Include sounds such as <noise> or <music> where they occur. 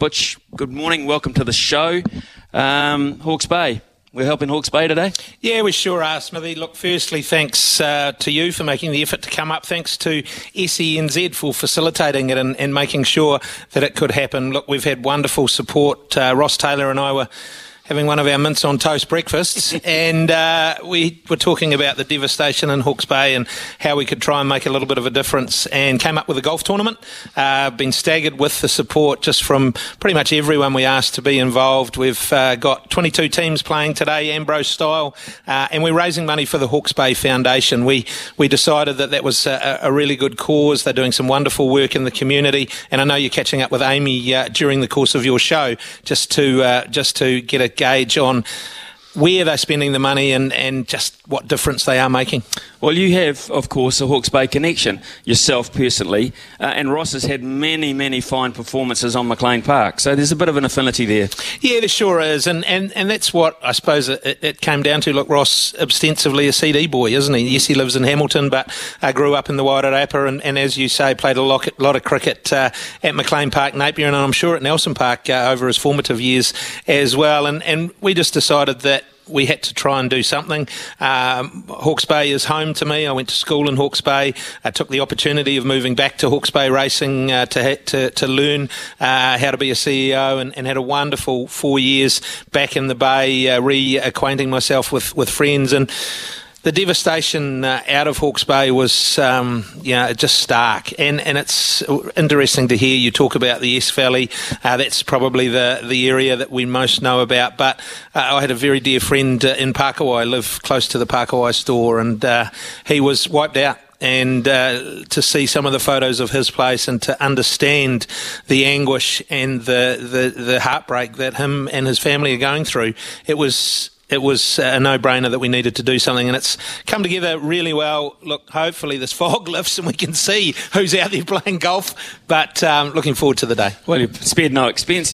Butch, good morning. Welcome to the show. Um, Hawke's Bay. We're helping Hawke's Bay today. Yeah, we sure are, Smithy. Look, firstly, thanks uh, to you for making the effort to come up. Thanks to SENZ for facilitating it and, and making sure that it could happen. Look, we've had wonderful support. Uh, Ross Taylor and I were having one of our mince on toast breakfasts, <laughs> and uh, we were talking about the devastation in Hawke's Bay and how we could try and make a little bit of a difference, and came up with a golf tournament. Uh, been staggered with the support just from pretty much everyone we asked to be involved. We've uh, got 22 teams playing today, Ambrose style, uh, and we're raising money for the Hawke's Bay Foundation. We we decided that that was a, a, really good cause. They're doing some wonderful work in the community, and I know you're catching up with Amy uh, during the course of your show just to uh, just to get a gauge on where they're spending the money and, and just what difference they are making. Well, you have, of course, a Hawke's Bay connection yourself personally, uh, and Ross has had many, many fine performances on McLean Park, so there's a bit of an affinity there. Yeah, there sure is, and, and, and that's what I suppose it, it came down to. Look, Ross, ostensibly a CD boy, isn't he? Yes, he lives in Hamilton, but uh, grew up in the Wairarapa, and, and as you say, played a lot, lot of cricket uh, at McLean Park, Napier, and I'm sure at Nelson Park uh, over his formative years as well, and, and we just decided that we had to try and do something. Um, Hawke's Bay is home to me. I went to school in Hawke's Bay. I took the opportunity of moving back to Hawke's Bay Racing uh, to, to, to learn uh, how to be a CEO and, and, had a wonderful four years back in the Bay, uh, reacquainting myself with, with friends and the devastation uh, out of Hawke's Bay was, um, you know, just stark. And and it's interesting to hear you talk about the Esk Valley. Uh, that's probably the, the area that we most know about. But uh, I had a very dear friend uh, in Pakowhai, live close to the Pakowhai store, and uh, he was wiped out and uh, to see some of the photos of his place and to understand the anguish and the, the, the heartbreak that him and his family are going through, it was it was a no-brainer that we needed to do something, and it's come together really well. Look, hopefully this fog <laughs> lifts and we can see who's out there playing golf. But um, looking forward to the day. Well, you've spared no expense.